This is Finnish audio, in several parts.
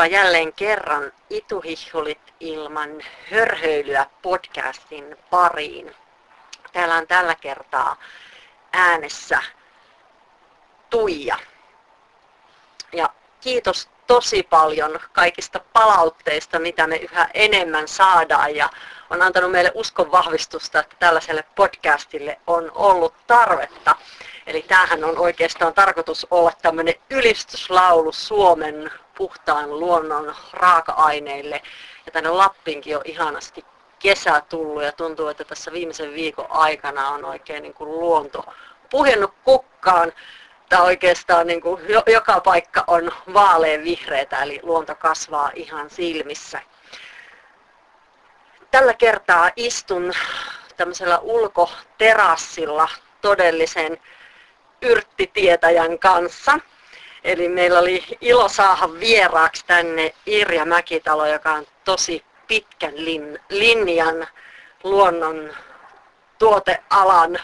Tervetuloa jälleen kerran Ituhihulit ilman hörhöilyä podcastin pariin. Täällä on tällä kertaa äänessä Tuija. Ja kiitos tosi paljon kaikista palautteista, mitä me yhä enemmän saadaan ja on antanut meille uskon vahvistusta, että tällaiselle podcastille on ollut tarvetta. Eli tämähän on oikeastaan tarkoitus olla tämmöinen ylistyslaulu Suomen puhtaan luonnon raaka-aineille. Ja tänne Lappinkin on ihanasti kesä tullut ja tuntuu, että tässä viimeisen viikon aikana on oikein niin kuin luonto puhjennut kukkaan. Tämä oikeastaan niin kuin joka paikka on vaalean vihreätä, eli luonto kasvaa ihan silmissä. Tällä kertaa istun tämmöisellä ulkoterassilla todellisen yrttitietäjän kanssa. Eli meillä oli ilo saada vieraaksi tänne Irja Mäkitalo, joka on tosi pitkän lin, linjan luonnon tuotealan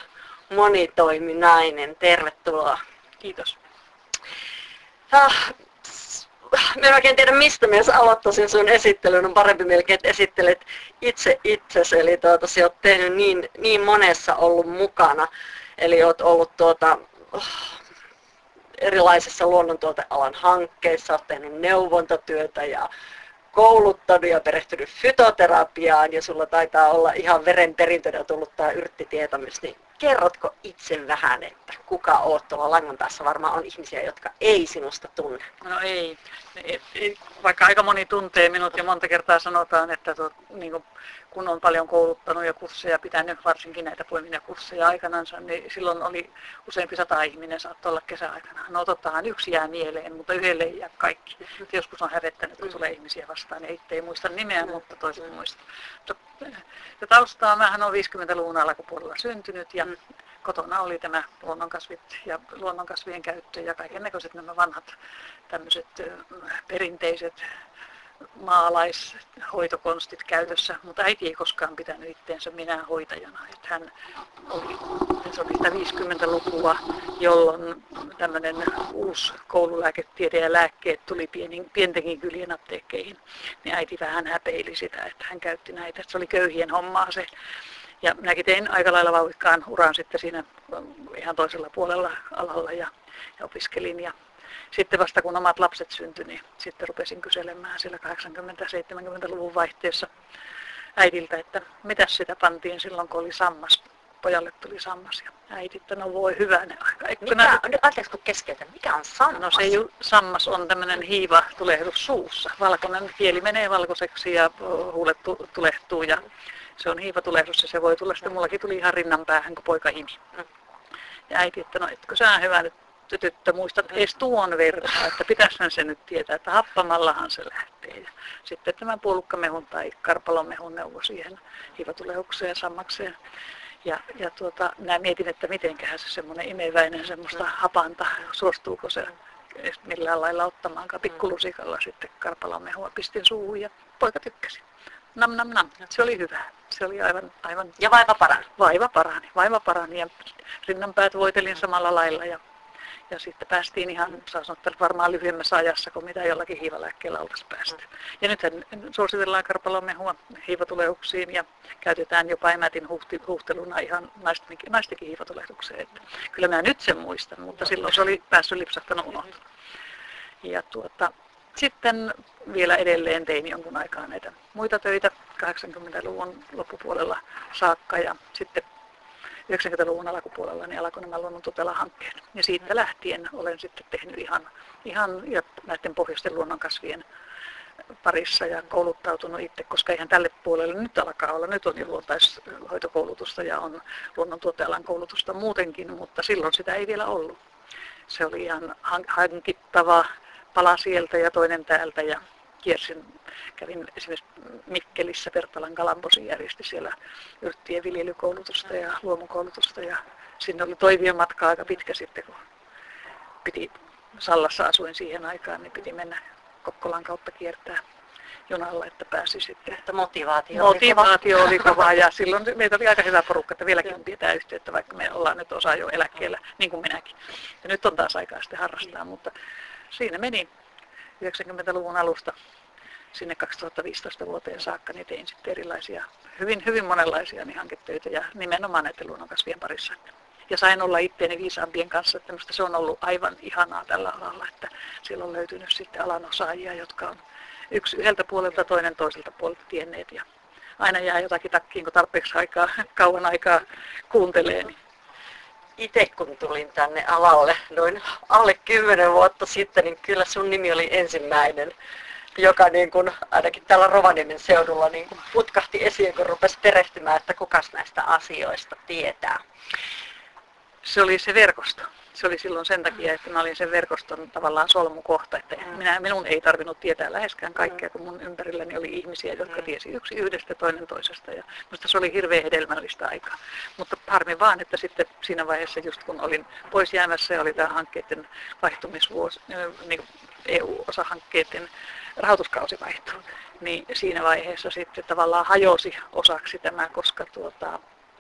monitoiminainen. Tervetuloa. Kiitos. Ah, mä en oikein tiedä mistä mies aloittaisin sun esittelyn. On parempi melkein, että esittelet itse itsesi. Eli tuota, sä oot tehnyt niin, niin monessa ollut mukana. Eli oot ollut tuota, erilaisissa luonnontuotealan hankkeissa, olet tehnyt neuvontatyötä ja kouluttanut ja perehtynyt fytoterapiaan ja sulla taitaa olla ihan verenperintönä tullut tämä yrttitietämys, niin kerrotko itse vähän, että kuka oot tuolla langan päässä? Varmaan on ihmisiä, jotka ei sinusta tunne. No ei. Vaikka aika moni tuntee minut ja monta kertaa sanotaan, että tuot, niin kuin, kun on paljon kouluttanut ja kursseja pitänyt, varsinkin näitä kursseja aikanansa, niin silloin oli useampi sata ihminen saattoi olla kesäaikana. No tottahan yksi jää mieleen, mutta yhdelle ei jää kaikki. Joskus on hävettänyt, kun tulee ihmisiä vastaan ja itse ei muista nimeä, mutta toiset muista. Ja taustaa, mähän on 50-luvun alkupuolella syntynyt ja kotona oli tämä luonnonkasvit ja luonnonkasvien käyttö ja kaiken näköiset nämä vanhat tämmöiset perinteiset maalaishoitokonstit käytössä, mutta äiti ei koskaan pitänyt itteensä minä hoitajana. Että hän oli, se oli 50-lukua, jolloin tämmöinen uusi koululääketiede ja lääkkeet tuli pienin, pientenkin kylien apteekkeihin. Niin äiti vähän häpeili sitä, että hän käytti näitä. Se oli köyhien hommaa se. Ja minäkin tein aika lailla vauhikkaan uran sitten siinä ihan toisella puolella alalla ja, ja opiskelin ja sitten vasta kun omat lapset syntyi, niin sitten rupesin kyselemään siellä 80-70-luvun vaihteessa äidiltä, että mitä sitä pantiin silloin, kun oli sammas. Pojalle tuli sammas ja äiti, että no voi hyvänä aika. Mikä, anteeksi kun keskeytän, mikä on sammas? No se ju, sammas on tämmöinen hiiva tulehdus suussa. Valkoinen kieli menee valkoiseksi ja huulet tulehtuu ja se on hiivatulehdus ja se voi tulla sitten, mullakin tuli ihan rinnan päähän, kun poika imi. Mm. Ja äiti, että no etkö sä hyvä nyt tyttö muista edes tuon verran, että pitäisihän se nyt tietää, että happamallahan se lähtee. Ja sitten tämä puolukkamehun tai karpalomehun neuvo siihen hiivatuleukseen ja sammakseen. Ja, ja tuota, minä mietin, että mitenköhän se semmoinen imeväinen semmoista hapanta, suostuuko se millään lailla ottamaan. Pikkulusikalla sitten karpalomehua pistin suuhun ja poika tykkäsi. Nam nam nam. Se oli hyvä. Se oli aivan, aivan... Ja vaiva parani? Vaiva parani. Vaiva parani ja rinnanpäät voitelin samalla lailla ja ja sitten päästiin ihan, saa sanoa, varmaan lyhyemmässä ajassa kuin mitä jollakin hiivalääkkeellä oltaisiin päästy. Ja nythän suositellaan karpalomehua hiivatuleuksiin ja käytetään jopa emätin huhti, huhteluna ihan naistenkin, naistenkin hiivatulehdukseen. Että kyllä mä nyt sen muistan, mutta silloin se oli päässyt lipsahtanut unohtunut. Ja tuota, sitten vielä edelleen tein jonkun aikaa näitä muita töitä 80-luvun loppupuolella saakka ja sitten 90-luvun alkupuolella niin alkoi nämä luonnontutela-hankkeet. Ja siitä lähtien olen sitten tehnyt ihan, ihan näiden pohjoisten luonnonkasvien parissa ja kouluttautunut itse, koska eihän tälle puolelle nyt alkaa olla. Nyt on jo luontaishoitokoulutusta ja on luonnontuotealan koulutusta muutenkin, mutta silloin sitä ei vielä ollut. Se oli ihan hankittava pala sieltä ja toinen täältä ja kiersin, kävin esimerkiksi Mikkelissä, Pertalan Kalambosi järjesti siellä yrttien viljelykoulutusta ja luomukoulutusta ja sinne oli toivien matka aika pitkä sitten, kun piti, Sallassa asuin siihen aikaan, niin piti mennä Kokkolan kautta kiertää junalla, että pääsi sitten. Että motivaatio, motivaatio oli kova. oli kova ja silloin meitä oli aika hyvä porukka, että vieläkin pitää yhteyttä, vaikka me ollaan nyt osa jo eläkkeellä, niin kuin minäkin. Ja nyt on taas aikaa sitten harrastaa, mutta siinä meni 90-luvun alusta sinne 2015 vuoteen saakka, niin tein sitten erilaisia, hyvin, hyvin monenlaisia niin hanketöitä ja nimenomaan näiden luonnonkasvien parissa. Ja sain olla itteeni viisaampien kanssa, että se on ollut aivan ihanaa tällä alalla, että siellä on löytynyt sitten alan osaajia, jotka on yksi yhdeltä puolelta, toinen toiselta puolelta tienneet ja aina jää jotakin takkiin, kun tarpeeksi aikaa, kauan aikaa kuuntelee. Niin. Itse kun tulin tänne alalle noin alle kymmenen vuotta sitten, niin kyllä sun nimi oli ensimmäinen, joka niin kuin, ainakin täällä Rovaniemen seudulla niin kuin putkahti esiin, kun rupesi perehtymään, että kukas näistä asioista tietää. Se oli se verkosto se oli silloin sen takia, että mä olin sen verkoston tavallaan solmukohta, että minä, minun ei tarvinnut tietää läheskään kaikkea, kun mun ympärilläni oli ihmisiä, jotka mm. tiesi yksi yhdestä toinen toisesta. Ja minusta se oli hirveän hedelmällistä aikaa. Mutta harmi vaan, että sitten siinä vaiheessa, just kun olin pois jäämässä ja oli tämä hankkeiden vaihtumisvuosi, niin EU-osahankkeiden rahoituskausi vaihtui, niin siinä vaiheessa sitten tavallaan hajosi osaksi tämä, koska tuota,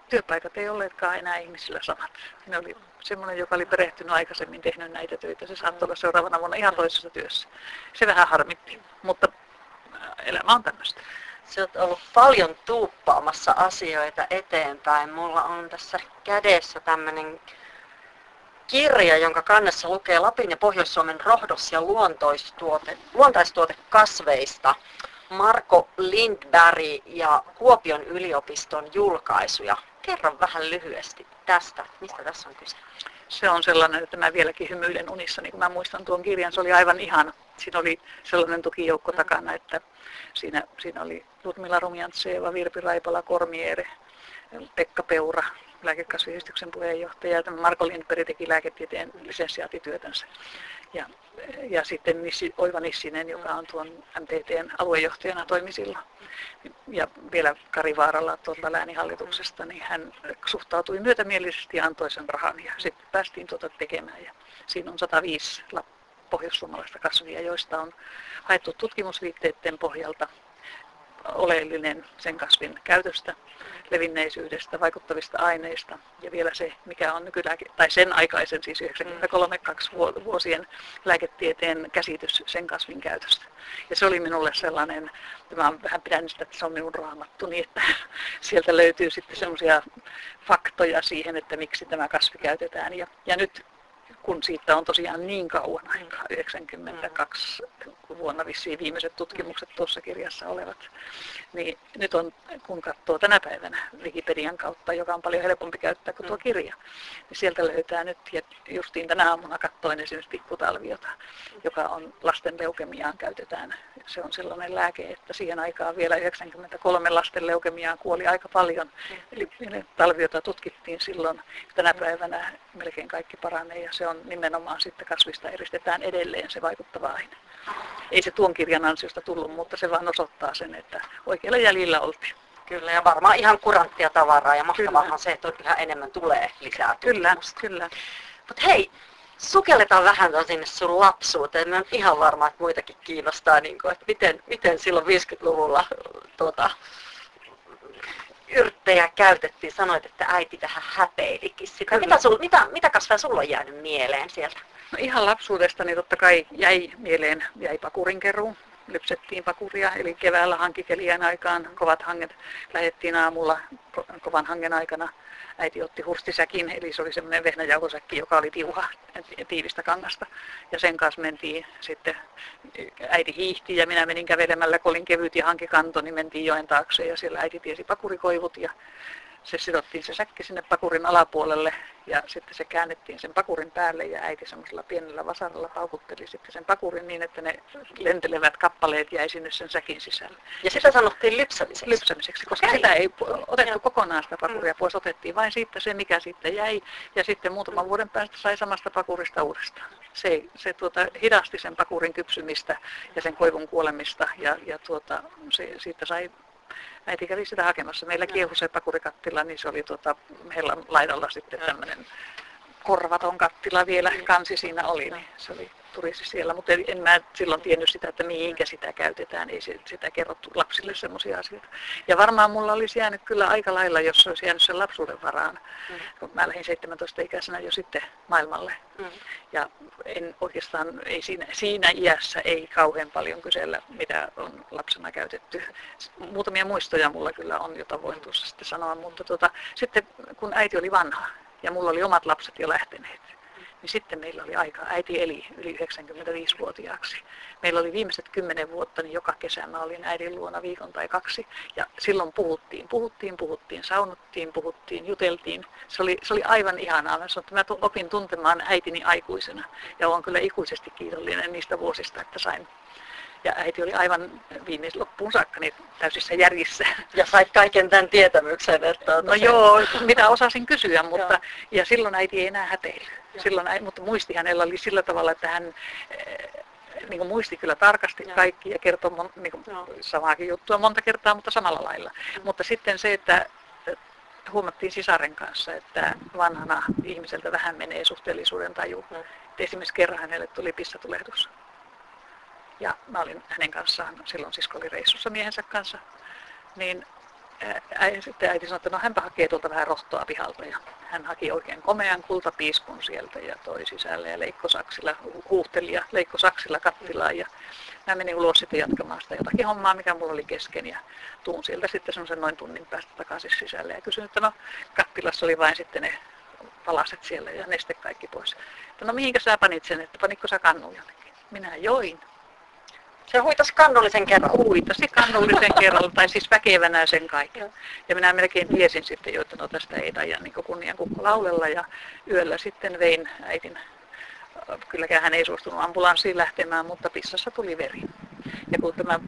työpaikat ei olleetkaan enää ihmisillä samat. Ne oli semmoinen, joka oli perehtynyt aikaisemmin, tehnyt näitä töitä. Se saattoi olla seuraavana vuonna ihan toisessa työssä. Se vähän harmitti, mutta äh, elämä on tämmöistä. Sä oot ollut paljon tuuppaamassa asioita eteenpäin. Mulla on tässä kädessä tämmöinen kirja, jonka kannessa lukee Lapin ja Pohjois-Suomen rohdos- ja luontaistuote, luontaistuote kasveista. Marko Lindberg ja Kuopion yliopiston julkaisuja. Kerro vähän lyhyesti tästä, mistä tässä on kyse. Se on sellainen, että mä vieläkin hymyilen unissa, niin kun mä muistan tuon kirjan, se oli aivan ihana. Siinä oli sellainen tukijoukko takana, että siinä, siinä oli Ludmila Rumiantseva, Virpi Raipala, Kormiere, Pekka Peura, lääkekasviyhdistyksen puheenjohtaja, ja Marko Lindberg teki lääketieteen lisensiaatityötänsä. Ja, ja sitten Nissi, Oiva Nissinen, joka on tuon MTTn aluejohtajana toimisilla. Ja vielä Kari Vaaralla tuolta läänihallituksesta, niin hän suhtautui myötämielisesti ja antoi sen rahan. Ja sitten päästiin tuota tekemään. Ja siinä on 105 pohjoissuomalaista kasvia, joista on haettu tutkimusviitteiden pohjalta oleellinen sen kasvin käytöstä, levinneisyydestä, vaikuttavista aineista ja vielä se, mikä on nykylääke, tai sen aikaisen, siis 93-2 vuosien lääketieteen käsitys sen kasvin käytöstä. Ja se oli minulle sellainen, että mä vähän pidän sitä, että se on minun raamattu, että sieltä löytyy sitten semmoisia faktoja siihen, että miksi tämä kasvi käytetään. Ja, ja nyt kun siitä on tosiaan niin kauan aikaa, 92 vuonna vissiin viimeiset tutkimukset tuossa kirjassa olevat, niin nyt on, kun katsoo tänä päivänä Wikipedian kautta, joka on paljon helpompi käyttää kuin tuo kirja, niin sieltä löytää nyt, ja justiin tänä aamuna katsoin esimerkiksi pikkutalviota, joka on lasten leukemiaan käytetään. Se on sellainen lääke, että siihen aikaan vielä 93 lasten leukemiaan kuoli aika paljon. Eli talviota tutkittiin silloin. Tänä päivänä melkein kaikki paranee ja se on nimenomaan sitten kasvista eristetään edelleen se vaikuttava aine. Ei se tuon kirjan ansiosta tullut, mutta se vaan osoittaa sen, että oikealla jäljillä oltiin. Kyllä, ja varmaan ihan kuranttia tavaraa, ja mahtavaahan se, että yhä enemmän tulee lisää Kyllä, kyllä. Mutta hei, sukelletaan vähän sinne sun lapsuuteen. Mä ihan varma, että muitakin kiinnostaa, niin kuin, että miten, miten silloin 50-luvulla tuota, yrttejä käytettiin. Sanoit, että äiti vähän häpeilikin sitä. Mitä, sul, mitä, mitä kasveja sulla on jäänyt mieleen sieltä? No ihan lapsuudestani totta kai jäi mieleen, jäi pakurinkeruu. Lypsettiin pakuria, eli keväällä hankikelien aikaan kovat hanget lähettiin aamulla kovan hangen aikana. Äiti otti hurstisäkin, eli se oli semmoinen vehnäjauhosäkki, joka oli tiuha, tiivistä kangasta. Ja sen kanssa mentiin sitten, äiti hiihti ja minä menin kävelemällä, kun olin kevyt ja hankikanto, niin mentiin joen taakse ja siellä äiti tiesi pakurikoivut ja se sidottiin se säkki sinne pakurin alapuolelle ja sitten se käännettiin sen pakurin päälle ja äiti semmoisella pienellä vasaralla paukutteli sitten sen pakurin niin, että ne lentelevät kappaleet jäi sinne sen säkin sisälle. Ja sitä sanottiin lypsämiseksi? Lypsämiseksi, koska okay. sitä ei otettu Joo. kokonaan sitä pakuria pois, otettiin vain siitä se, mikä sitten jäi ja sitten muutaman mm. vuoden päästä sai samasta pakurista uudestaan. Se, se tuota, hidasti sen pakurin kypsymistä ja sen koivun kuolemista ja, ja tuota, se, siitä sai äiti kävi sitä hakemassa. Meillä kiehui se pakurikattila, niin se oli tuota, hellan laidalla sitten tämmöinen korvaton kattila vielä kansi siinä oli, niin se oli laituriisi siellä, mutta en, en mä silloin tiennyt sitä, että mihinkä sitä käytetään, ei sitä kerrottu lapsille semmoisia asioita. Ja varmaan mulla olisi jäänyt kyllä aika lailla, jos se olisi jäänyt sen lapsuuden varaan, mm. kun mä lähdin 17-ikäisenä jo sitten maailmalle. Mm. Ja en oikeastaan, ei siinä, siinä iässä ei kauhean paljon kysellä, mitä on lapsena käytetty. Muutamia muistoja mulla kyllä on, jota voin tuossa sitten sanoa, mutta tota, sitten kun äiti oli vanha ja mulla oli omat lapset jo lähteneet, niin sitten meillä oli aika. Äiti eli yli 95-vuotiaaksi. Meillä oli viimeiset kymmenen vuotta, niin joka kesä mä olin äidin luona viikon tai kaksi. Ja silloin puhuttiin, puhuttiin, puhuttiin, saunuttiin, puhuttiin, juteltiin. Se oli, se oli aivan ihanaa. Mä, sanoin, että mä opin tuntemaan äitini aikuisena. Ja olen kyllä ikuisesti kiitollinen niistä vuosista, että sain ja äiti oli aivan viimeis loppuun saakka niin täysissä järjissä. Ja sait kaiken tämän tietämyksen. Että no se... joo, mitä osasin kysyä, mutta ja silloin äiti ei enää häteily. Silloin, mutta muisti hänellä oli sillä tavalla, että hän eh, niin kuin muisti kyllä tarkasti ja. kaikki ja kertoi mon, niin kuin samaakin juttua monta kertaa, mutta samalla lailla. Ja. Mutta sitten se, että huomattiin sisaren kanssa, että vanhana ihmiseltä vähän menee suhteellisuuden taju. Ja. Esimerkiksi kerran hänelle tuli pissatulehdus. Ja mä olin hänen kanssaan, silloin sisko oli reissussa miehensä kanssa, niin äiti, sitten äiti sanoi, että no hänpä hakee tuolta vähän rohtoa pihalta. Ja hän haki oikein komean kultapiiskun sieltä ja toi sisälle ja leikkosaksilla, huuhteli ja leikkosaksilla kattilaan. Ja mä menin ulos sitten jatkamaan sitä jotakin hommaa, mikä mulla oli kesken. Ja tuun sieltä sitten semmoisen noin tunnin päästä takaisin sisälle ja kysyin, että no kattilassa oli vain sitten ne palaset siellä ja neste kaikki pois. Että no mihinkä sä panit sen, että panitko sä kannun? Minä join. Se huitasi kannullisen kerran. Huitasi kannullisen kerran, tai siis väkevänä sen kaiken. Ja minä melkein tiesin sitten jo, että no tästä ei taida niin kunnian kukko laulella. Ja yöllä sitten vein äitin, kylläkään hän ei suostunut ambulanssiin lähtemään, mutta pissassa tuli veri. Ja kun tämä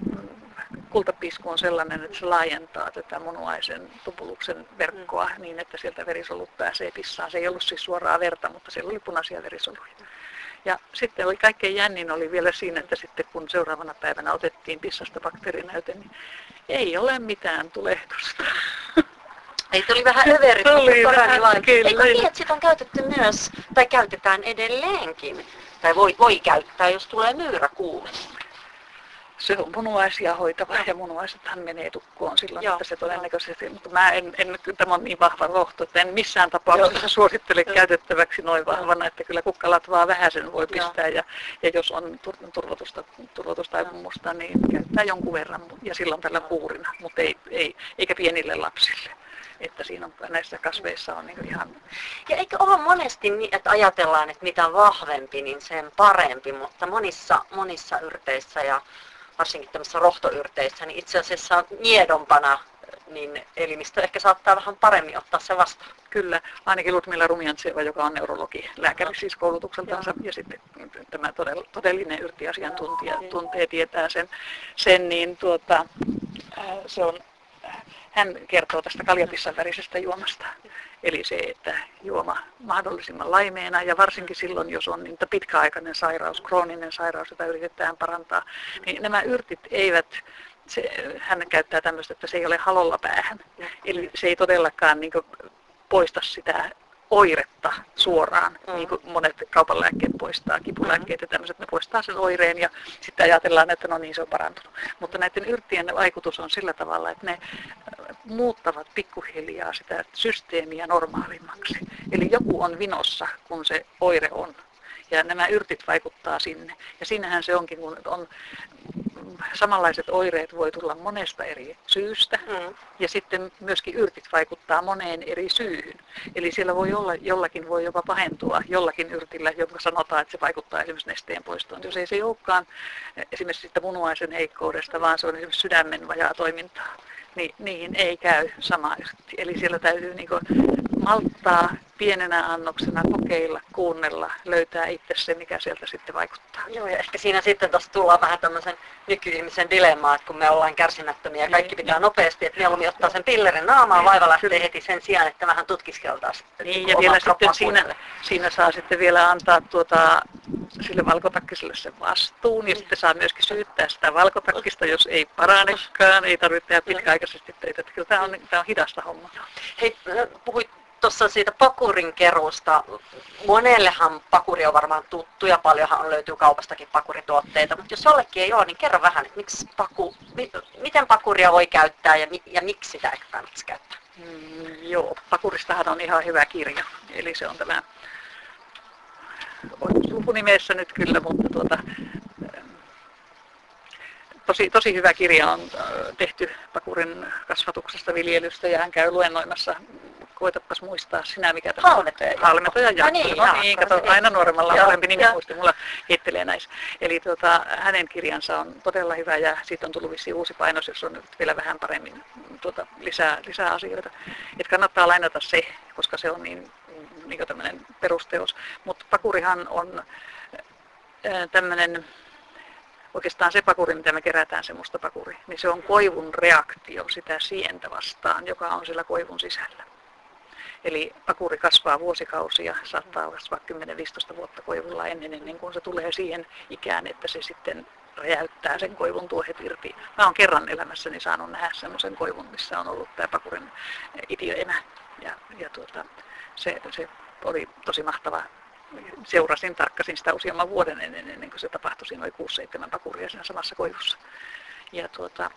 kultapisku on sellainen, että se laajentaa tätä munuaisen tupuluksen verkkoa mm. niin, että sieltä verisolut pääsee pissaan. Se ei ollut siis suoraa verta, mutta siellä oli punaisia verisoluja. Ja sitten oli kaikkein jännin oli vielä siinä, että sitten kun seuraavana päivänä otettiin pissasta bakteerinäyte, niin ei ole mitään tulehdusta. Ei, tuli vähän överit, tuli vähän, vain. Eikö niin, että sitä on käytetty myös, tai käytetään edelleenkin, tai voi, voi käyttää, jos tulee myyräkuume se on munuaisia hoitava ja munuaisethan menee tukkoon silloin, Joo. että se todennäköisesti, mutta mä en, en, tämä on niin vahva rohto, että en missään tapauksessa Joo. suosittele Joo. käytettäväksi noin vahvana, että kyllä kukkalat vaan vähän sen voi pistää ja, ja jos on turvotusta, turvotusta musta, niin käyttää jonkun verran ja silloin tällä puurina, mutta ei, ei, eikä pienille lapsille että siinä on, näissä kasveissa on niin ihan... Ja eikö ole monesti niin, että ajatellaan, että mitä vahvempi, niin sen parempi, mutta monissa, monissa yrteissä ja varsinkin tämmöisissä rohtoyrteissä, niin itse asiassa miedompana niin elimistö ehkä saattaa vähän paremmin ottaa se vastaan. Kyllä, ainakin Ludmilla Rumiantseva, joka on neurologi, lääkäri siis koulutukseltansa, ja sitten tämä todellinen yrtiasiantuntija tuntee, tietää sen, sen niin tuota, se on hän kertoo tästä kaljapissan värisestä juomasta. Eli se, että juoma mahdollisimman laimeena ja varsinkin silloin, jos on niin pitkäaikainen sairaus, krooninen sairaus, jota yritetään parantaa, niin nämä yrtit eivät se, hän käyttää tämmöistä, että se ei ole halolla päähän. Eli se ei todellakaan niin poista sitä oiretta suoraan, mm. niin kuin monet kaupan lääkkeet poistaa, kipulääkkeet ja tämmöiset, ne poistaa sen oireen ja sitten ajatellaan, että no niin se on parantunut. Mutta näiden yrttien vaikutus on sillä tavalla, että ne äh, muuttavat pikkuhiljaa sitä systeemiä normaalimmaksi. Eli joku on vinossa, kun se oire on. Ja nämä yrtit vaikuttaa sinne. Ja siinähän se onkin, kun on samanlaiset oireet voi tulla monesta eri syystä mm. ja sitten myöskin yrtit vaikuttaa moneen eri syyhyn. Eli siellä voi olla, jollakin voi jopa pahentua jollakin yrtillä, jonka sanotaan, että se vaikuttaa esimerkiksi nesteen poistoon. Jos ei se olekaan esimerkiksi sitä munuaisen heikkoudesta, vaan se on esimerkiksi sydämen vajaa toimintaa, niin niihin ei käy sama yrtti. Eli siellä täytyy niin malttaa pienenä annoksena kokeilla, kuunnella, löytää itse se, mikä sieltä sitten vaikuttaa. Joo, ja ehkä siinä sitten tuossa tullaan vähän tämmöisen nykyihmisen dilemmaa, että kun me ollaan kärsimättömiä ja kaikki niin, pitää niin. nopeasti, että mieluummin ottaa sen pillerin naamaan, niin, vaiva lähtee kyllä. heti sen sijaan, että vähän tutkiskeltaan sitten. Niin, niin ja vielä sitten siinä, siinä saa sitten vielä antaa tuota, sille valkotakkiselle sen vastuun, ja mm. sitten saa myöskin syyttää sitä valkotakkista, jos ei paranekaan, ei tarvitse tehdä pitkäaikaisesti töitä. Kyllä tämä on, tämä on hidasta hommaa. Hei, puhuit tuossa siitä pakurin keruusta, monellehan pakuri on varmaan tuttu ja paljonhan löytyy kaupastakin pakurituotteita, mutta jos jollekin ei ole, niin kerro vähän, että miksi paku, mi, miten pakuria voi käyttää ja, ja miksi sitä ehkä kannattaisi käyttää? Mm, joo, pakuristahan on ihan hyvä kirja, eli se on tämä lukunimessä nyt kyllä, mutta tuota, tosi, tosi hyvä kirja on äh, tehty Pakurin kasvatuksesta, viljelystä ja hän käy luennoimassa. Koitapas muistaa sinä, mikä tämä Halmetoja. Halmetoja Jaakko. Niin, No no niin, niin, Jaakko, kato, se aina nuoremmalla on parempi nimi muisti, mulla heittelee näissä. Eli tuota, hänen kirjansa on todella hyvä ja siitä on tullut vissiin uusi painos, jos on nyt vielä vähän paremmin mm, tuota, lisää, lisää asioita. Et kannattaa lainata se, koska se on niin, niin tämmöinen perusteos. Mutta Pakurihan on tämmöinen oikeastaan se pakuri, mitä me kerätään, se musta pakuri, niin se on koivun reaktio sitä sientä vastaan, joka on sillä koivun sisällä. Eli pakuri kasvaa vuosikausia, saattaa kasvaa 10-15 vuotta koivulla ennen, ennen kuin se tulee siihen ikään, että se sitten räjäyttää sen koivun tuohet irti. Mä oon kerran elämässäni saanut nähdä semmoisen koivun, missä on ollut tämä pakurin itioemä. Ja, ja tuota, se, se oli tosi mahtava seurasin, tarkkasin sitä useamman vuoden ennen, ennen kuin se tapahtui. Siinä oli 6-7 pakuria siinä samassa koivussa. Ja tuota,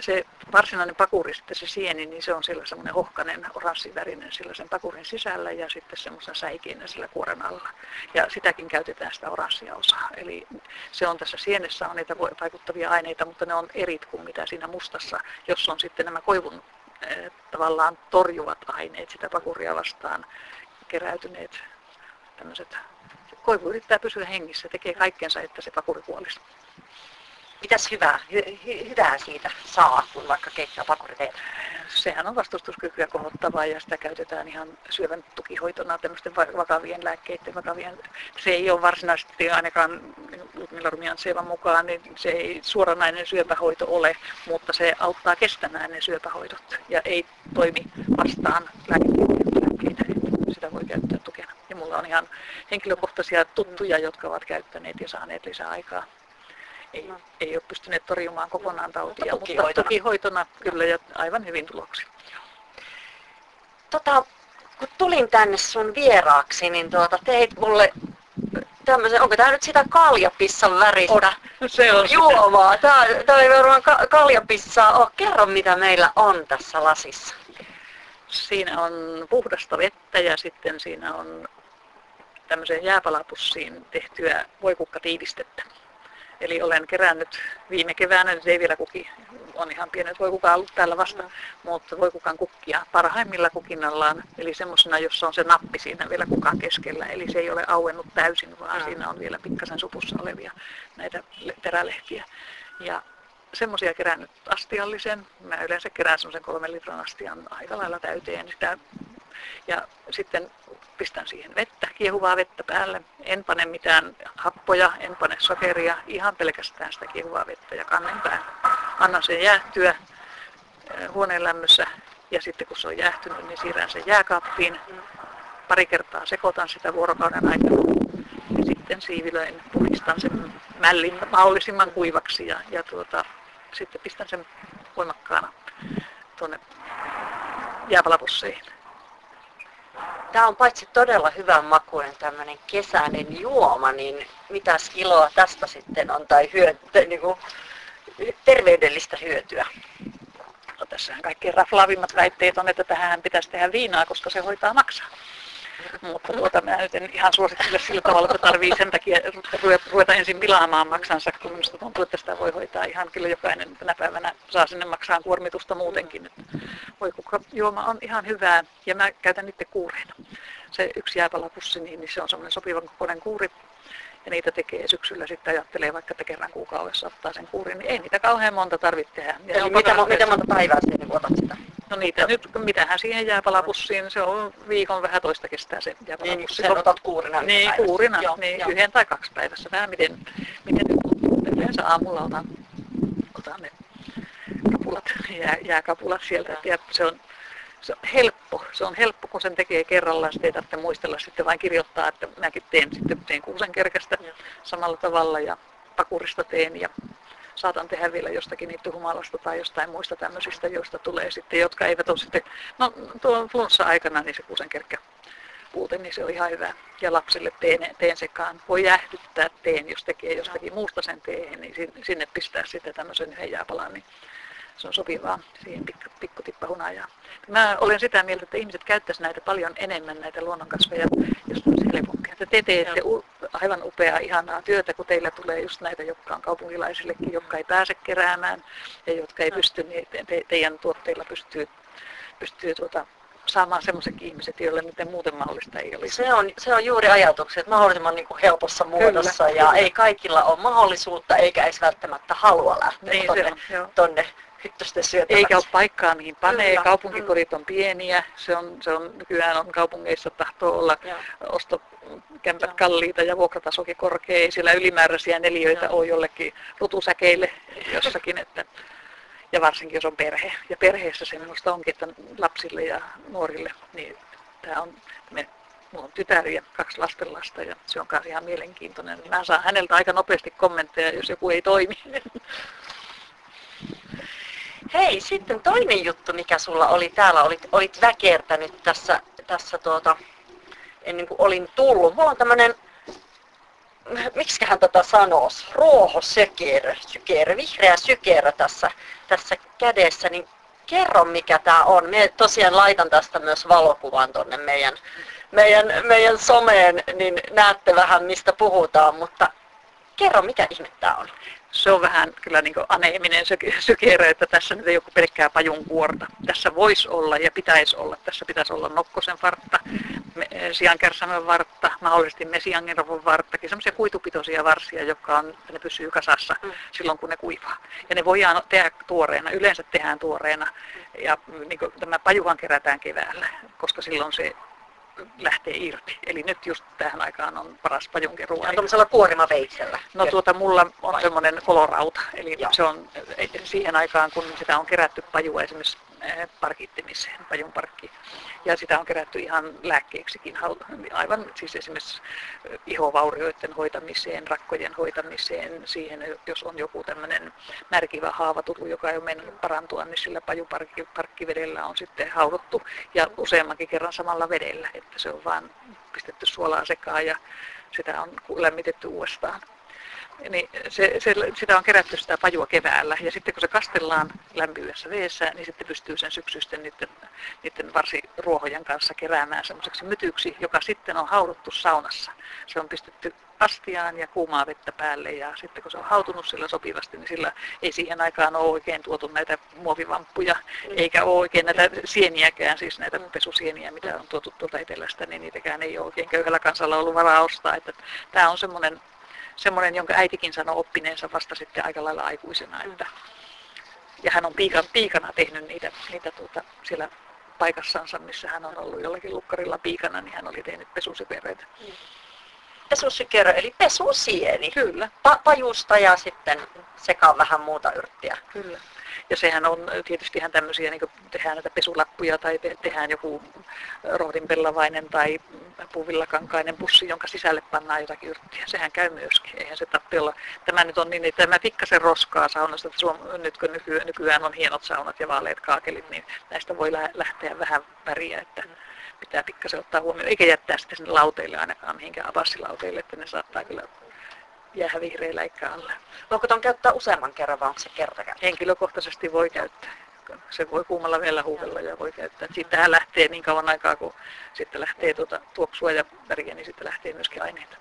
se varsinainen pakuri, sitten se sieni, niin se on sillä semmoinen ohkainen, oranssivärinen sillä sen pakurin sisällä ja sitten semmoisen säikeinä sillä kuoren alla. Ja sitäkin käytetään sitä oranssia osaa. Eli se on tässä sienessä on niitä vaikuttavia aineita, mutta ne on erit kuin mitä siinä mustassa, jos on sitten nämä koivun eh, tavallaan torjuvat aineet sitä pakuria vastaan keräytyneet tämmöiset. Koivu yrittää pysyä hengissä, tekee kaikkensa, että se pakuri kuolisi. Mitäs hyvää, hy, hy, hyvää siitä saa, kun vaikka keittää pakuriteetä? Sehän on vastustuskykyä kohottavaa ja sitä käytetään ihan syövän tukihoitona tämmöisten va- vakavien lääkkeiden, vakavien. Se ei ole varsinaisesti ainakaan Ludmilla Rumiansevan mukaan, niin se ei suoranainen syöpähoito ole, mutta se auttaa kestämään ne syöpähoidot ja ei toimi vastaan lääkkeitä. Sitä voi käyttää tukena. Ja mulla on ihan henkilökohtaisia tuttuja, jotka ovat käyttäneet ja saaneet lisää aikaa. Ei, No. ei ole pystyneet torjumaan kokonaan tautia, Mutta tukihoitona. mutta tukihoitona kyllä ja aivan hyvin tuloksia. Tota, kun tulin tänne sun vieraaksi, niin tuota, teit mulle tämmöisen, onko tämä nyt sitä kaljapissan väristä Se on juomaa? Tää, tää ei varmaan ka- kaljapissaa ole. Kerro mitä meillä on tässä lasissa. Siinä on puhdasta vettä ja sitten siinä on tämmöiseen jääpalapussiin tehtyä voikukkatiivistettä. Eli olen kerännyt viime keväänä, nyt ei vielä kuki, on ihan pienet voikukaa ollut täällä vasta, mutta voikukan kukkia parhaimmilla kukinnallaan, eli semmoisena, jossa on se nappi siinä vielä kukan keskellä, eli se ei ole auennut täysin, vaan Mm. siinä on vielä pikkasen supussa olevia näitä le- terälehtiä. Ja semmoisia kerännyt astiallisen. Mä yleensä kerään semmoisen kolmen litran astian aika lailla täyteen sitä. Ja sitten pistän siihen vettä, kiehuvaa vettä päälle. En pane mitään happoja, en pane sokeria, ihan pelkästään sitä kiehuvaa vettä ja kannen päälle. Annan sen jäähtyä eh, huoneen lämmössä ja sitten kun se on jäähtynyt, niin siirrän sen jääkaappiin. Pari kertaa sekoitan sitä vuorokauden aikana ja sitten siivilöin puhdistan sen mällin mahdollisimman kuivaksi ja, ja tuota, sitten pistän sen voimakkaana tuonne jääpalapusseihin. Tämä on paitsi todella hyvän makuinen tämmöinen kesäinen juoma, niin mitäs iloa tästä sitten on tai hyötyä, niin kuin terveydellistä hyötyä? No, tässähän kaikkein raflaavimmat väitteet on, että tähän pitäisi tehdä viinaa, koska se hoitaa maksaa. Mutta tuota, mä nyt en ihan suosittele sillä tavalla, että tarvii sen takia ruveta- ensin pilaamaan maksansa, kun minusta tuntuu, että sitä voi hoitaa ihan kyllä jokainen tänä päivänä saa sinne maksaa kuormitusta muutenkin. Että voi kuka juoma on ihan hyvää ja mä käytän itse kuureina. Se yksi jääpalapussi, niin, niin se on semmoinen sopivan kokoinen kuuri. Ja niitä tekee syksyllä sitten ajattelee vaikka, että kerran kuukaudessa ottaa sen kuurin, niin ei niitä kauhean monta tarvitse tehdä. Ja Eli on mitä, pakasteessa. mitä monta päivää niin otat sitä? No niitä nyt, mitähän siihen jääpalapussiin, se on viikon vähän toista kestää se Niin, jääpalapussi. sen otat kuurina Niin, päivässä. kuurina, Joo, niin joo. yhden tai kaksi päivässä, vähän miten, miten nyt tuntuu. Yleensä aamulla otan, otan ne kapulat, jää, jääkapulat sieltä, ja se on, se on helppo, se on helppo, kun sen tekee kerrallaan, sitten ei tarvitse muistella sitten vain kirjoittaa, että mäkin teen sitten teen kuusen kerkästä Joo. samalla tavalla ja pakurista teen ja saatan tehdä vielä jostakin niitä humalasta tai jostain muista tämmöisistä, joista tulee sitten, jotka eivät ole sitten, no tuon flunssa-aikana niin se kuusenkerkkä puute, niin se on ihan hyvä. Ja lapsille teen, teen sekaan. Voi jäähdyttää teen, jos tekee jostakin muusta sen teen, niin sinne pistää sitten tämmöisen yhden jääpalan, niin se on sopivaa siihen pikku, pikku hunajaa. Mä olen sitä mieltä, että ihmiset käyttäisivät näitä paljon enemmän, näitä luonnonkasveja, jos olisi helpompia. Te teette aivan upeaa, ihanaa työtä, kun teillä tulee just näitä, jotka on kaupunkilaisillekin, jotka ei pääse keräämään ja jotka ei pysty, niin te, te, teidän tuotteilla pystyy, pystyy tuota, saamaan sellaisetkin ihmiset, joille miten muuten mahdollista ei olisi. Se on, se on juuri ajatukset mahdollisimman niin kuin helpossa muodossa kyllä, ja kyllä. ei kaikilla ole mahdollisuutta eikä edes välttämättä halua lähteä niin, tonne, on, tonne hyttösten syötäväksi. Eikä ole paikkaa mihin panee, kyllä. kaupunkikodit on pieniä, se on, se on nykyään on kaupungeissa tahtoo olla ja. ostokämpät kalliita ja vuokratasokin korkea, ei siellä ylimääräisiä neliöitä ja. ole jollekin rutusäkeille jossakin, että ja varsinkin jos on perhe. Ja perheessä se minusta onkin, että lapsille ja nuorille, niin tämä on, me, mulla on tytär ja kaksi lastenlasta ja se on myös ihan mielenkiintoinen. Mä saan häneltä aika nopeasti kommentteja, jos joku ei toimi. Hei, sitten toinen juttu, mikä sulla oli täällä, olit, olit väkertänyt tässä, tässä tuota, ennen kuin olin tullut. Mulla on tämmönen miksiköhän tätä sanoisi, ruohosökerö, sykerö, vihreä sykerö tässä, tässä kädessä, niin kerro mikä tämä on. Me tosiaan laitan tästä myös valokuvan tonne meidän, meidän, meidän someen, niin näette vähän mistä puhutaan, mutta kerro mikä ihme tämä on se on vähän kyllä niin aneeminen sykeere, että tässä nyt ei ole pelkkää pajunkuorta. Tässä voisi olla ja pitäisi olla. Tässä pitäisi olla nokkosen vartta, siankärsämön vartta, mahdollisesti mesiangerovon varttakin, semmoisia kuitupitoisia varsia, jotka on, ne pysyy kasassa mm. silloin kun ne kuivaa. Ja ne voidaan tehdä tuoreena, yleensä tehdään tuoreena. Ja niin tämä pajuhan kerätään keväällä, koska silloin se lähtee irti. Eli nyt just tähän aikaan on paras pajunkeru. Ja tuollaisella kuorimaveitsellä. No tuota, mulla on semmoinen kolorauta, eli Joo. se on siihen aikaan, kun sitä on kerätty pajua esimerkiksi eh, parkittimiseen, pajun parkkiin. Ja sitä on kerätty ihan lääkkeeksikin, aivan siis esimerkiksi eh, ihovaurioiden hoitamiseen, rakkojen hoitamiseen, siihen, jos on joku tämmöinen märkivä haavatutu, joka ei ole mennyt parantua, niin sillä pajuparkkivedellä on sitten haudottu ja useammankin kerran samalla vedellä, että se on vaan pistetty suolaa sekaan ja sitä on lämmitetty uudestaan niin se, se, sitä on kerätty sitä pajua keväällä ja sitten kun se kastellaan lämpimässä veessä, niin sitten pystyy sen syksyisten niiden, niiden varsiruohojen kanssa keräämään semmoiseksi mytyksi, joka sitten on hauduttu saunassa. Se on pistetty astiaan ja kuumaa vettä päälle ja sitten kun se on hautunut sillä sopivasti, niin sillä ei siihen aikaan ole oikein tuotu näitä muovivamppuja, mm. eikä ole oikein näitä sieniäkään, siis näitä pesusieniä, mitä on tuotu tuolta etelästä, niin niitäkään ei ole oikein köyhällä kansalla ollut varaa ostaa. Että tämä on semmoinen semmoinen, jonka äitikin sanoi oppineensa vasta sitten aika lailla aikuisena. Että, ja hän on piikan, piikana tehnyt niitä, niitä tuota, siellä paikassansa, missä hän on ollut jollakin lukkarilla piikana, niin hän oli tehnyt pesusykeröitä. Mm. Pesusykerö, eli pesusieni. Kyllä. Pa- pajusta ja sitten sekaan vähän muuta yrttiä. Kyllä. Ja sehän on tietysti ihan tämmöisiä, niin tehdään näitä pesulappuja tai te, tehdään joku rohdinpellavainen tai puuvillakankainen pussi, jonka sisälle pannaan jotakin yrttiä. Sehän käy myöskin. Eihän se tarvitse olla. Tämä nyt on niin, että tämä pikkasen roskaa saunasta. Että nyt kun nykyään on hienot saunat ja vaaleat kaakelit, niin näistä voi lähteä vähän väriä. Että pitää pikkasen ottaa huomioon, eikä jättää sitten sinne lauteille ainakaan mihinkään avassilauteille, että ne saattaa kyllä jäädä vihreillä eikä alle. Voiko tuon käyttää useamman kerran vai onko se kertakäyttö? Henkilökohtaisesti voi käyttää. Se voi kuumalla vielä huudella ja voi käyttää. Siitähän lähtee niin kauan aikaa, kun sitten lähtee tuota, tuoksua ja väriä, niin sitten lähtee myöskin aineita.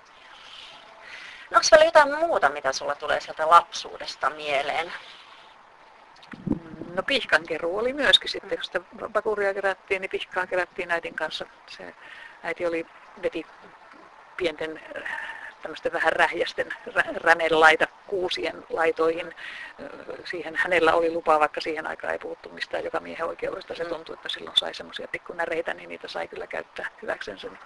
No, onko vielä jotain muuta, mitä sulla tulee sieltä lapsuudesta mieleen? No pihkankeruu oli myöskin sitten, kun sitä pakuria kerättiin, niin pihkaa kerättiin äitin kanssa. Se äiti oli, veti pienten tämmöisten vähän rähjästen ränelaita kuusien laitoihin. Siihen hänellä oli lupa, vaikka siihen aikaan ei puhuttu mistään joka miehen oikeudesta. Se mm. tuntui, että silloin sai semmoisia pikkunäreitä, niin niitä sai kyllä käyttää hyväksensä. Niin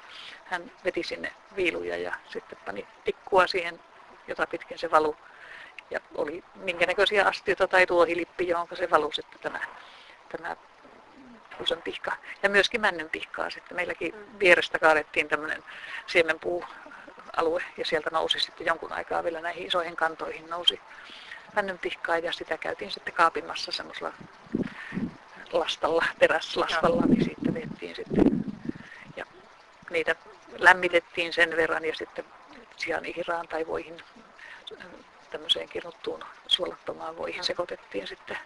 hän veti sinne viiluja ja sitten pani tikkua siihen, jota pitkin se valui. Ja oli minkä näköisiä astioita tai tuohilippi, johon se valui sitten tämä, tämä kuusen pihka. Ja myöskin männyn pihkaa sitten. Meilläkin mm. vierestä kaadettiin tämmöinen siemenpuu alue ja sieltä nousi sitten jonkun aikaa vielä näihin isoihin kantoihin nousi, männynpihkaa ja sitä käytiin sitten kaapimassa semmoisella lastalla, teräslastalla, niin siitä vettiin sitten. Ja niitä lämmitettiin sen verran ja sitten sian ihiraan tai voihin tämmöiseen kirnuttuun suolattomaan voihin sekoitettiin sitten.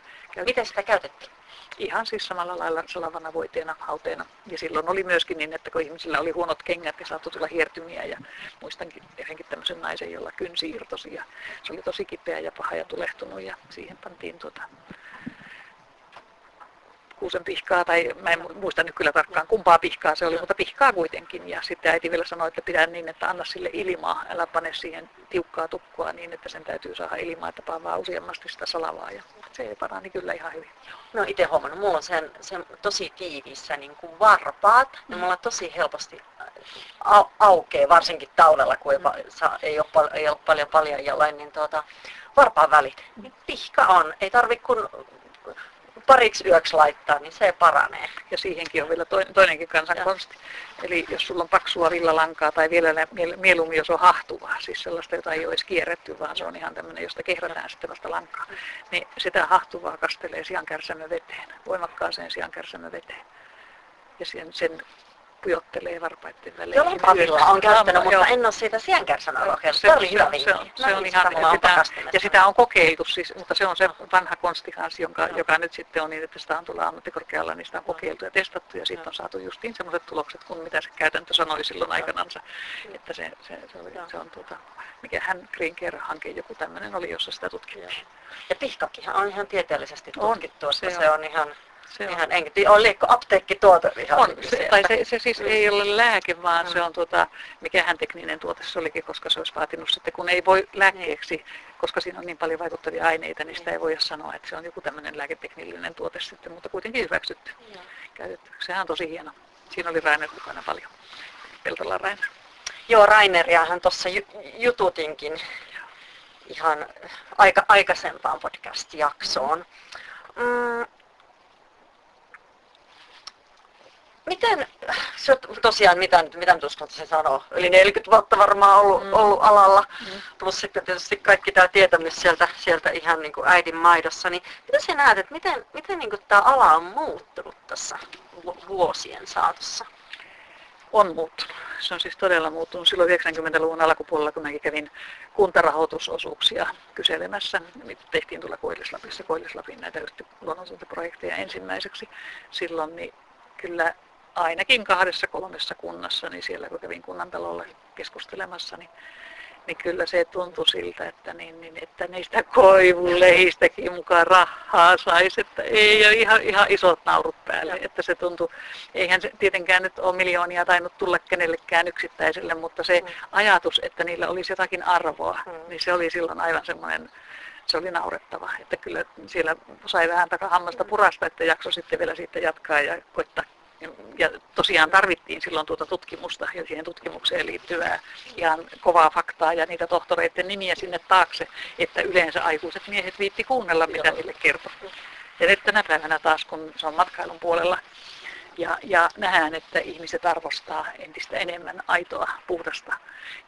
Miten sitä käytettiin? Ihan siis samalla lailla salavana voiteena, hauteena. Ja silloin oli myöskin niin, että kun ihmisillä oli huonot kengät ja saattoi tulla hiertymiä ja muistankin johonkin tämmöisen naisen, jolla kynsi irtosi ja se oli tosi kipeä ja paha ja tulehtunut ja siihen pantiin tuota kuusen pihkaa, tai mä en muista nyt kyllä tarkkaan kumpaa pihkaa se oli, mutta pihkaa kuitenkin. Ja sitten äiti vielä sanoi, että pitää niin, että anna sille ilmaa, älä pane siihen tiukkaa tukkoa niin, että sen täytyy saada ilmaa, että vaan useammasti sitä salavaa. Ja se parani kyllä ihan hyvin. No itse huomannut, mulla on sen, sen tosi tiiviissä niin kuin varpaat, mm. ja mulla on tosi helposti au, aukeaa, varsinkin talvella, kun ei, mm. ei, ole, ei ole paljon paljaajalla, niin tuota, varpaan välit. Niin pihka on, ei tarvi kun pariksi yöksi laittaa, niin se paranee. Ja siihenkin on vielä toinenkin kansan konsti. Eli jos sulla on paksua villalankaa tai vielä mieluummin jos on hahtuvaa, siis sellaista, jota ei ole edes kierretty, vaan se on ihan tämmöinen, josta kehrätään sitten vasta lankaa, niin sitä hahtuvaa kastelee siankärsämö veteen, voimakkaaseen siankärsämö veteen. Ja sen, sen pujottelee varpaiden välein. Joo, papilla on käyttänyt, mutta joo. en ole siitä sienkärsänä kokeillut. Se, oli hyvä se, on, se on no, ihan, ja sitä, ja sitä on kokeiltu, siis, mutta se on se vanha konsti kanssa, jonka, joka nyt sitten on niin, että sitä on tuolla ammattikorkealla, niin sitä on kokeiltu ja testattu ja sitten on saatu justiin sellaiset tulokset kuin mitä se käytäntö sanoi silloin aikanansa. Että se, se, se, oli, se on tuota, mikä hän Green Care-hanke, joku tämmöinen oli, jossa sitä tutkittiin. Ja pihkakihan on ihan tieteellisesti tutkittu, on, se, se on ihan se on. Ihan enkä, oliko apteekkituote ihan on, se, tai se, se, siis ei ole lääke, vaan mm. se on tuota, mikähän tekninen tuote se olikin, koska se olisi vaatinut sitten, kun ei voi lääkkeeksi, koska siinä on niin paljon vaikuttavia aineita, niin sitä ei voi sanoa, että se on joku tämmöinen lääketeknillinen tuote sitten, mutta kuitenkin hyväksytty. Mm. Käytetty. Sehän on tosi hieno. Siinä oli Rainer mukana paljon. Peltola Rainer. Joo, Raineriahan tuossa jututinkin ihan aika, aikaisempaan podcast-jaksoon. Mm, miten, se tosiaan, mitä, mitä nyt se sanoo, yli 40 vuotta varmaan ollut, mm. ollut alalla, mm. plus sitten tietysti kaikki tämä tietämys sieltä, sieltä ihan niin kuin äidin maidossa, niin mitä sä näet, että miten, miten niin kuin tämä ala on muuttunut tässä vuosien saatossa? On muuttunut. Se on siis todella muuttunut. Silloin 90-luvun alkupuolella, kun mäkin kävin kuntarahoitusosuuksia kyselemässä, mitä tehtiin tuolla Koillislapissa, Koillislapin näitä luonnonsuojeluprojekteja ensimmäiseksi silloin, niin kyllä ainakin kahdessa kolmessa kunnassa, niin siellä kun kävin kunnantalolla keskustelemassa, niin, niin kyllä se tuntui siltä, että, niin, niin, että niistä koivulehistäkin mukaan rahaa saisi, että ei ole ihan, ihan isot naurut päälle, ja. että se tuntui, eihän se tietenkään nyt ole miljoonia tainnut tulla kenellekään yksittäiselle, mutta se mm. ajatus, että niillä olisi jotakin arvoa, mm. niin se oli silloin aivan semmoinen se oli naurettava. Että kyllä siellä sai vähän takahammasta purasta, että jakso sitten vielä siitä jatkaa ja koittaa ja tosiaan tarvittiin silloin tuota tutkimusta ja siihen tutkimukseen liittyvää ihan kovaa faktaa ja niitä tohtoreiden nimiä sinne taakse, että yleensä aikuiset miehet viitti kuunnella, mitä niille kertoo. Ja nyt tänä päivänä taas, kun se on matkailun puolella, ja, ja nähdään, että ihmiset arvostaa entistä enemmän aitoa, puhdasta.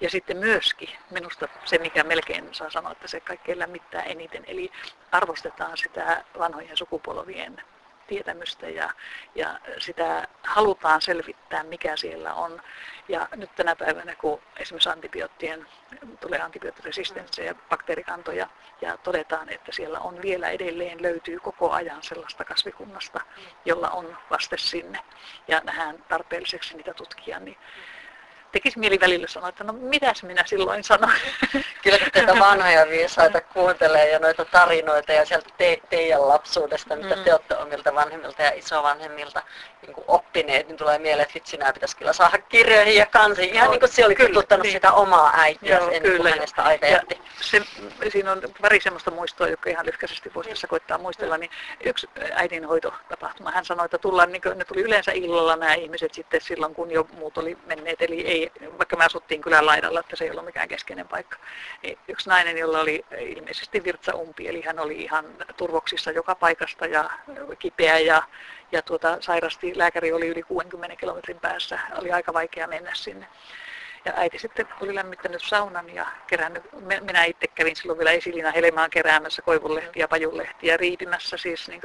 Ja sitten myöskin minusta se, mikä melkein saa sanoa, että se kaikkein lämmittää eniten, eli arvostetaan sitä vanhojen sukupolvien tietämystä ja, ja sitä halutaan selvittää, mikä siellä on. Ja nyt tänä päivänä, kun esimerkiksi antibioottien, tulee antibioottiresistenssejä ja bakteerikantoja, ja todetaan, että siellä on vielä edelleen löytyy koko ajan sellaista kasvikunnasta, jolla on vaste sinne, ja nähdään tarpeelliseksi niitä tutkia, niin tekisi mieli välillä sanoa, että no mitäs minä silloin sanoin. Kyllä kun teitä vanhoja viisaita kuuntelee ja noita tarinoita ja sieltä te, teidän lapsuudesta, mitä mm. te olette omilta vanhemmilta ja isovanhemmilta niin kuin oppineet, niin tulee mieleen, että vitsi nämä pitäisi kyllä saada kirjoihin ja kansiin. Ihan niin kuin se oli tututtanut niin. sitä omaa äitiä Joo, ennen kuin hänestä äiti jätti. Se, siinä on pari semmoista muistoa, joka ihan lyhkäisesti voisi tässä koittaa muistella. Niin yksi äidinhoitotapahtuma, hän sanoi, että tullaan, niin kuin, ne tuli yleensä illalla nämä ihmiset sitten silloin, kun jo muut oli menneet. Eli ei, vaikka me asuttiin kylän laidalla, että se ei ollut mikään keskeinen paikka. Niin yksi nainen, jolla oli ilmeisesti virtsaumpi, eli hän oli ihan turvoksissa joka paikasta ja kipeä ja ja tuota, sairasti, lääkäri oli yli 60 kilometrin päässä, oli aika vaikea mennä sinne. Ja äiti sitten oli lämmittänyt saunan ja kerännyt, minä itse kävin silloin vielä Esilina Helemaan keräämässä koivunlehtiä, pajunlehtiä, riipimässä siis niin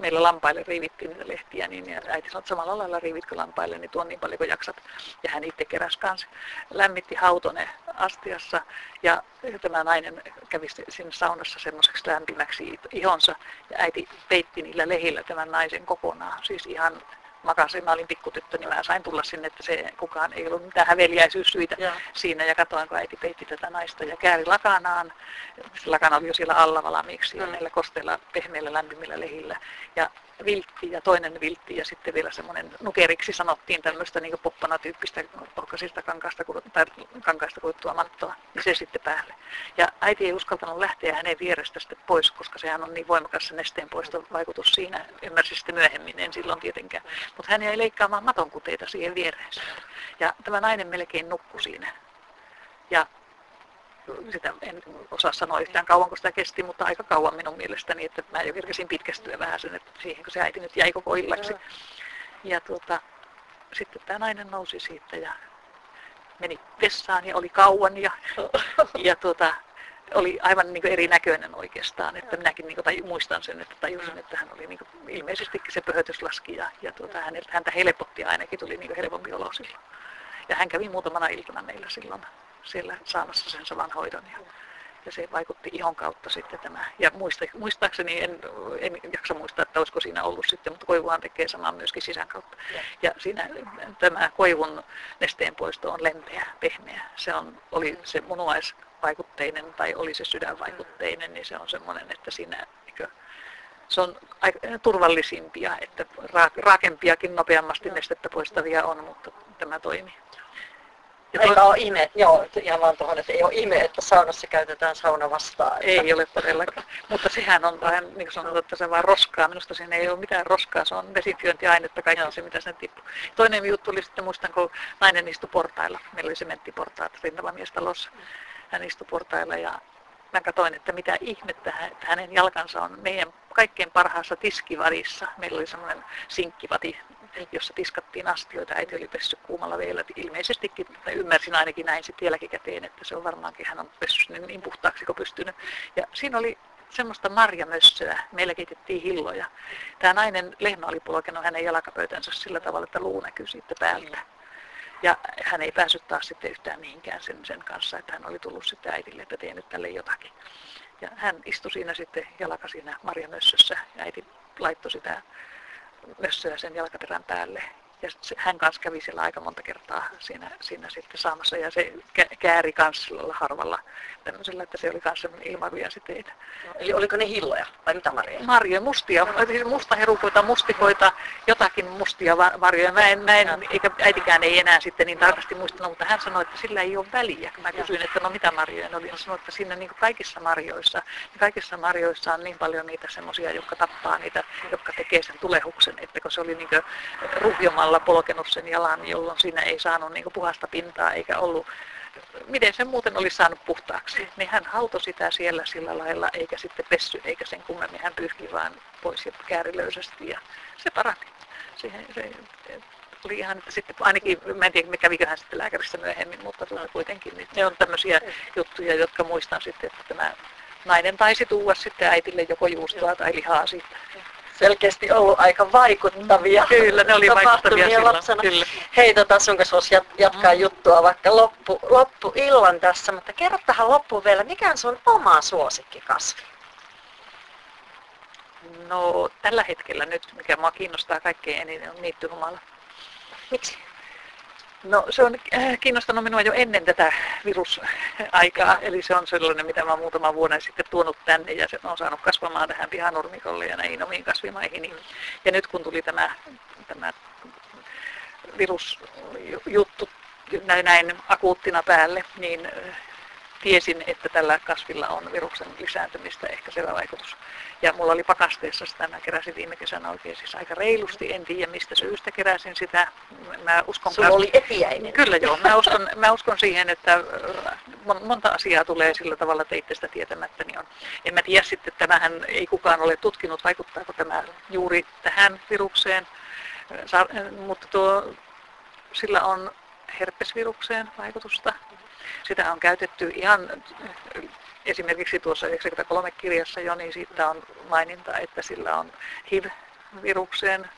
meillä lampaille riivittiin niitä lehtiä, niin ja äiti sanoi, että samalla lailla riivitkö lampaille, niin tuon niin paljon kuin jaksat. Ja hän itse keräsi kanssa. Lämmitti hautone astiassa ja tämä nainen kävi siinä saunassa semmoiseksi lämpimäksi ihonsa ja äiti peitti niillä lehillä tämän naisen kokonaan. Siis ihan makasin, mä olin pikkutyttö, niin mä sain tulla sinne, että se kukaan ei ollut mitään häveliäisyyssyitä ja. siinä. Ja katsoin, kun äiti peitti tätä naista ja kääri lakanaan. Se lakana oli jo siellä alla valmiiksi mm. näillä kosteilla, pehmeillä, lämpimillä lehillä. Ja viltti ja toinen viltti ja sitten vielä semmoinen nukeriksi sanottiin tämmöistä niin poppana-tyyppistä ohkaisista kankaista, tai kankaista kudottua mattoa, ja se sitten päälle. Ja äiti ei uskaltanut lähteä hänen vierestä sitten pois, koska sehän on niin voimakas se nesteen vaikutus siinä, ymmärsi sitten myöhemmin, en silloin tietenkään. Mutta hän jäi leikkaamaan matonkuteita siihen viereensä. Ja tämä nainen melkein nukkui siinä. Ja sitä en osaa sanoa yhtään kauanko sitä kesti, mutta aika kauan minun mielestäni, että mä jo kerkesin pitkästyä vähän sen, että siihen kun se äiti nyt jäi koko illaksi. Ja tuota, sitten tämä nainen nousi siitä ja meni vessaan ja oli kauan ja, ja tuota, oli aivan niin erinäköinen oikeastaan, että minäkin niin kuin, muistan sen, että tajusin, että hän oli niin kuin, ilmeisesti se pöhötys laski ja, ja tuota, häneltä, häntä helpotti ainakin, tuli niin helpompi olo silloin. Ja hän kävi muutamana iltana meillä silloin siellä saamassa sen saman hoidon. Ja, ja se vaikutti ihon kautta sitten tämä. Ja muista, muistaakseni, en, en jaksa muistaa, että olisiko siinä ollut sitten, mutta koivuhan tekee samaa myöskin sisän kautta. Ja, ja siinä tämä koivun nesteen poisto on lempeä, pehmeä. Se on, oli se munuaisvaikutteinen tai oli se sydänvaikutteinen, niin se on semmoinen, että siinä se on aika turvallisimpia, että raakempiakin nopeammasti nestettä poistavia on, mutta tämä toimii. Eikä ole ime, joo, ihan vaan tuohon, että ei ole ime, että saunassa käytetään sauna vastaan. Että... Ei ole todellakaan. Mutta sehän on vähän, niin kuin sanotaan, että se vaan roskaa. Minusta siinä ei ole mitään roskaa, se on desinfiointiainetta, kaikki joo. se mitä sen tippuu. Toinen juttu oli sitten, muistan, kun nainen istui portailla. Meillä oli sementtiportaat rintamamiestalossa. Hän istui portailla ja mä katsoin, että mitä ihmettä, että hänen jalkansa on meidän kaikkein parhaassa tiskivadissa. Meillä oli semmoinen sinkkivati jossa tiskattiin astioita. Äiti oli pessy kuumalla vielä ilmeisestikin, ymmärsin ainakin näin sitten jälkikäteen, että se on varmaankin, hän on pessy niin, niin puhtaaksi kuin pystynyt. Ja siinä oli semmoista marjamössöä. Meillä keitettiin hilloja. Tämä nainen, lehmä oli polkenut hänen jalkapöytänsä sillä tavalla, että luu näkyi siitä päältä. Ja hän ei päässyt taas sitten yhtään mihinkään sen, sen kanssa, että hän oli tullut sitten äidille, että tee nyt tälle jotakin. Ja hän istui siinä sitten jalka siinä ja äiti laittoi sitä mössöä sen jalkaterän päälle. Ja hän kanssa kävi siellä aika monta kertaa siinä, siinä sitten saamassa ja se kääri kanssa harvalla tämmöisellä, että se oli myös semmoinen ilmavia siteitä. No, eli oliko ne hilloja vai mitä marjoja? Marjoja, mustia, siis mustaherukoita, mustikoita, jotakin mustia marjoja. Mä en, mä en, eikä äitikään ei enää sitten niin tarkasti muistanut, mutta hän sanoi, että sillä ei ole väliä. Kun mä kysyin, että no mitä marjoja ne oli, hän sanoi, että siinä niin kaikissa marjoissa, niin kaikissa marjoissa on niin paljon niitä semmoisia, jotka tappaa niitä, jotka tekee sen tulehuksen, että kun se oli niin ruhjomalla polkenut sen jalan, jolloin siinä ei saanut niin puhasta pintaa eikä ollut miten se muuten olisi saanut puhtaaksi. Niin hän hautoi sitä siellä sillä lailla, eikä sitten pessy, eikä sen kummemmin. Hän pyyhki vaan pois ja käärilöisesti ja se parani. Siihen, se, oli ihan, että sitten ainakin, mä en tiedä, me käviköhän sitten lääkärissä myöhemmin, mutta tuota kuitenkin, niin ne on tämmöisiä juttuja, jotka muistan sitten, että tämä nainen taisi tuua sitten äitille joko juustoa tai lihaa siitä selkeästi ollut aika vaikuttavia Kyllä, ne oli vaikuttavia silloin. Lapsena. Kyllä. Hei, tota, sun kanssa voisi jatkaa mm. juttua vaikka loppu, loppu illan tässä, mutta kerro tähän loppuun vielä, mikä on sun oma suosikkikasvi? No tällä hetkellä nyt, mikä mua kiinnostaa kaikkein eniten, on niittyhumala. Miksi? No se on äh, kiinnostanut minua jo ennen tätä virusaikaa, eli se on sellainen, mitä mä muutaman vuoden sitten tuonut tänne ja se on saanut kasvamaan tähän pihanurmikolle ja näihin omiin kasvimaihin. Ja nyt kun tuli tämä, tämä virusjuttu näin, näin akuuttina päälle, niin äh, tiesin, että tällä kasvilla on viruksen lisääntymistä ehkä se vaikutus. Ja mulla oli pakasteessa sitä, mä keräsin viime kesänä oikein siis aika reilusti, en tiedä mistä syystä keräsin sitä. Mä uskon Sulla oli etiäinen. Kyllä joo, mä uskon, mä uskon siihen, että äh, monta asiaa tulee sillä tavalla, että itsestä tietämättä. Niin on. En mä tiedä sitten, että tämähän ei kukaan ole tutkinut, vaikuttaako tämä juuri tähän virukseen, mutta tuo, sillä on herpesvirukseen vaikutusta. Sitä on käytetty ihan esimerkiksi tuossa 93 kirjassa jo, niin siitä on maininta, että sillä on HIV-virukseen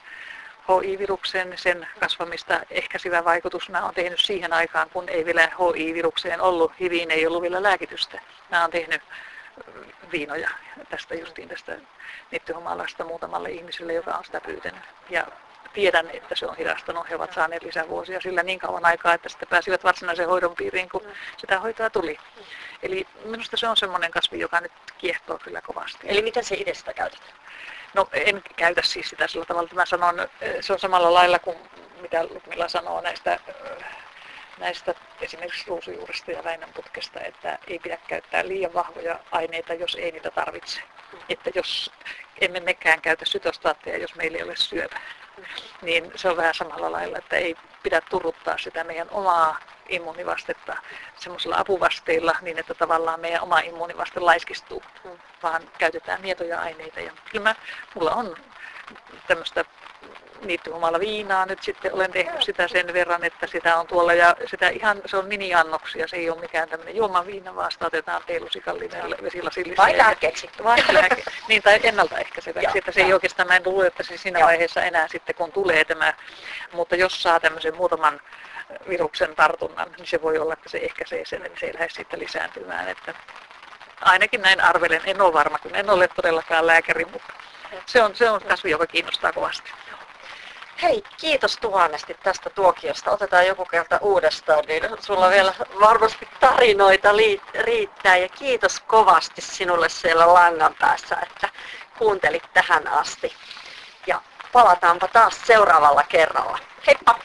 HI-viruksen sen kasvamista ehkäisivä vaikutus. Nämä on tehnyt siihen aikaan, kun ei vielä HI-virukseen ollut, HIViin ei ollut vielä lääkitystä. Nämä on tehnyt viinoja tästä justiin tästä nittyhumalasta muutamalle ihmiselle, joka on sitä pyytänyt. Ja tiedän, että se on hidastanut. He ovat saaneet lisävuosia sillä niin kauan aikaa, että sitten pääsivät varsinaisen hoidon piiriin, kun sitä hoitoa tuli. Eli minusta se on semmoinen kasvi, joka nyt kiehtoo kyllä kovasti. Eli miten se itse sitä käytät? No en käytä siis sitä sillä tavalla, että mä sanon, se on samalla lailla kuin mitä Lukmilla sanoo näistä, näistä esimerkiksi ruusujuuresta ja väinänputkesta, että ei pidä käyttää liian vahvoja aineita, jos ei niitä tarvitse. Että jos emme mekään käytä sytostaatteja, jos meillä ei ole syöpä, niin se on vähän samalla lailla, että ei pidä turruttaa sitä meidän omaa immuunivastetta semmoisilla apuvasteilla niin, että tavallaan meidän oma immuunivaste laiskistuu, vaan käytetään mietoja aineita. Ja kyllä mä, mulla on tämmöistä niittyhumalla viinaa nyt sitten olen tehnyt sitä sen verran, että sitä on tuolla ja sitä ihan, se on mini-annoksia, se ei ole mikään tämmöinen juomaviina, vaan sitä otetaan teelusikallinen vesilasillinen. Vai lääkkeeksi? Vai lääke, niin tai ennaltaehkäiseväksi, että se ei oikeastaan, mä en luule, että se siinä vaiheessa enää sitten kun tulee tämä, mutta jos saa tämmöisen muutaman viruksen tartunnan, niin se voi olla, että se ehkäisee sen, että se ei lähde sitten lisääntymään. Että ainakin näin arvelen, en ole varma, kun en ole todellakaan lääkäri, mutta se on, se on kasvi, joka kiinnostaa kovasti. Hei, kiitos tuhannesti tästä tuokiosta. Otetaan joku kerta uudestaan, niin sulla vielä varmasti tarinoita riittää. Ja kiitos kovasti sinulle siellä langan päässä, että kuuntelit tähän asti. Ja palataanpa taas seuraavalla kerralla. Heippa!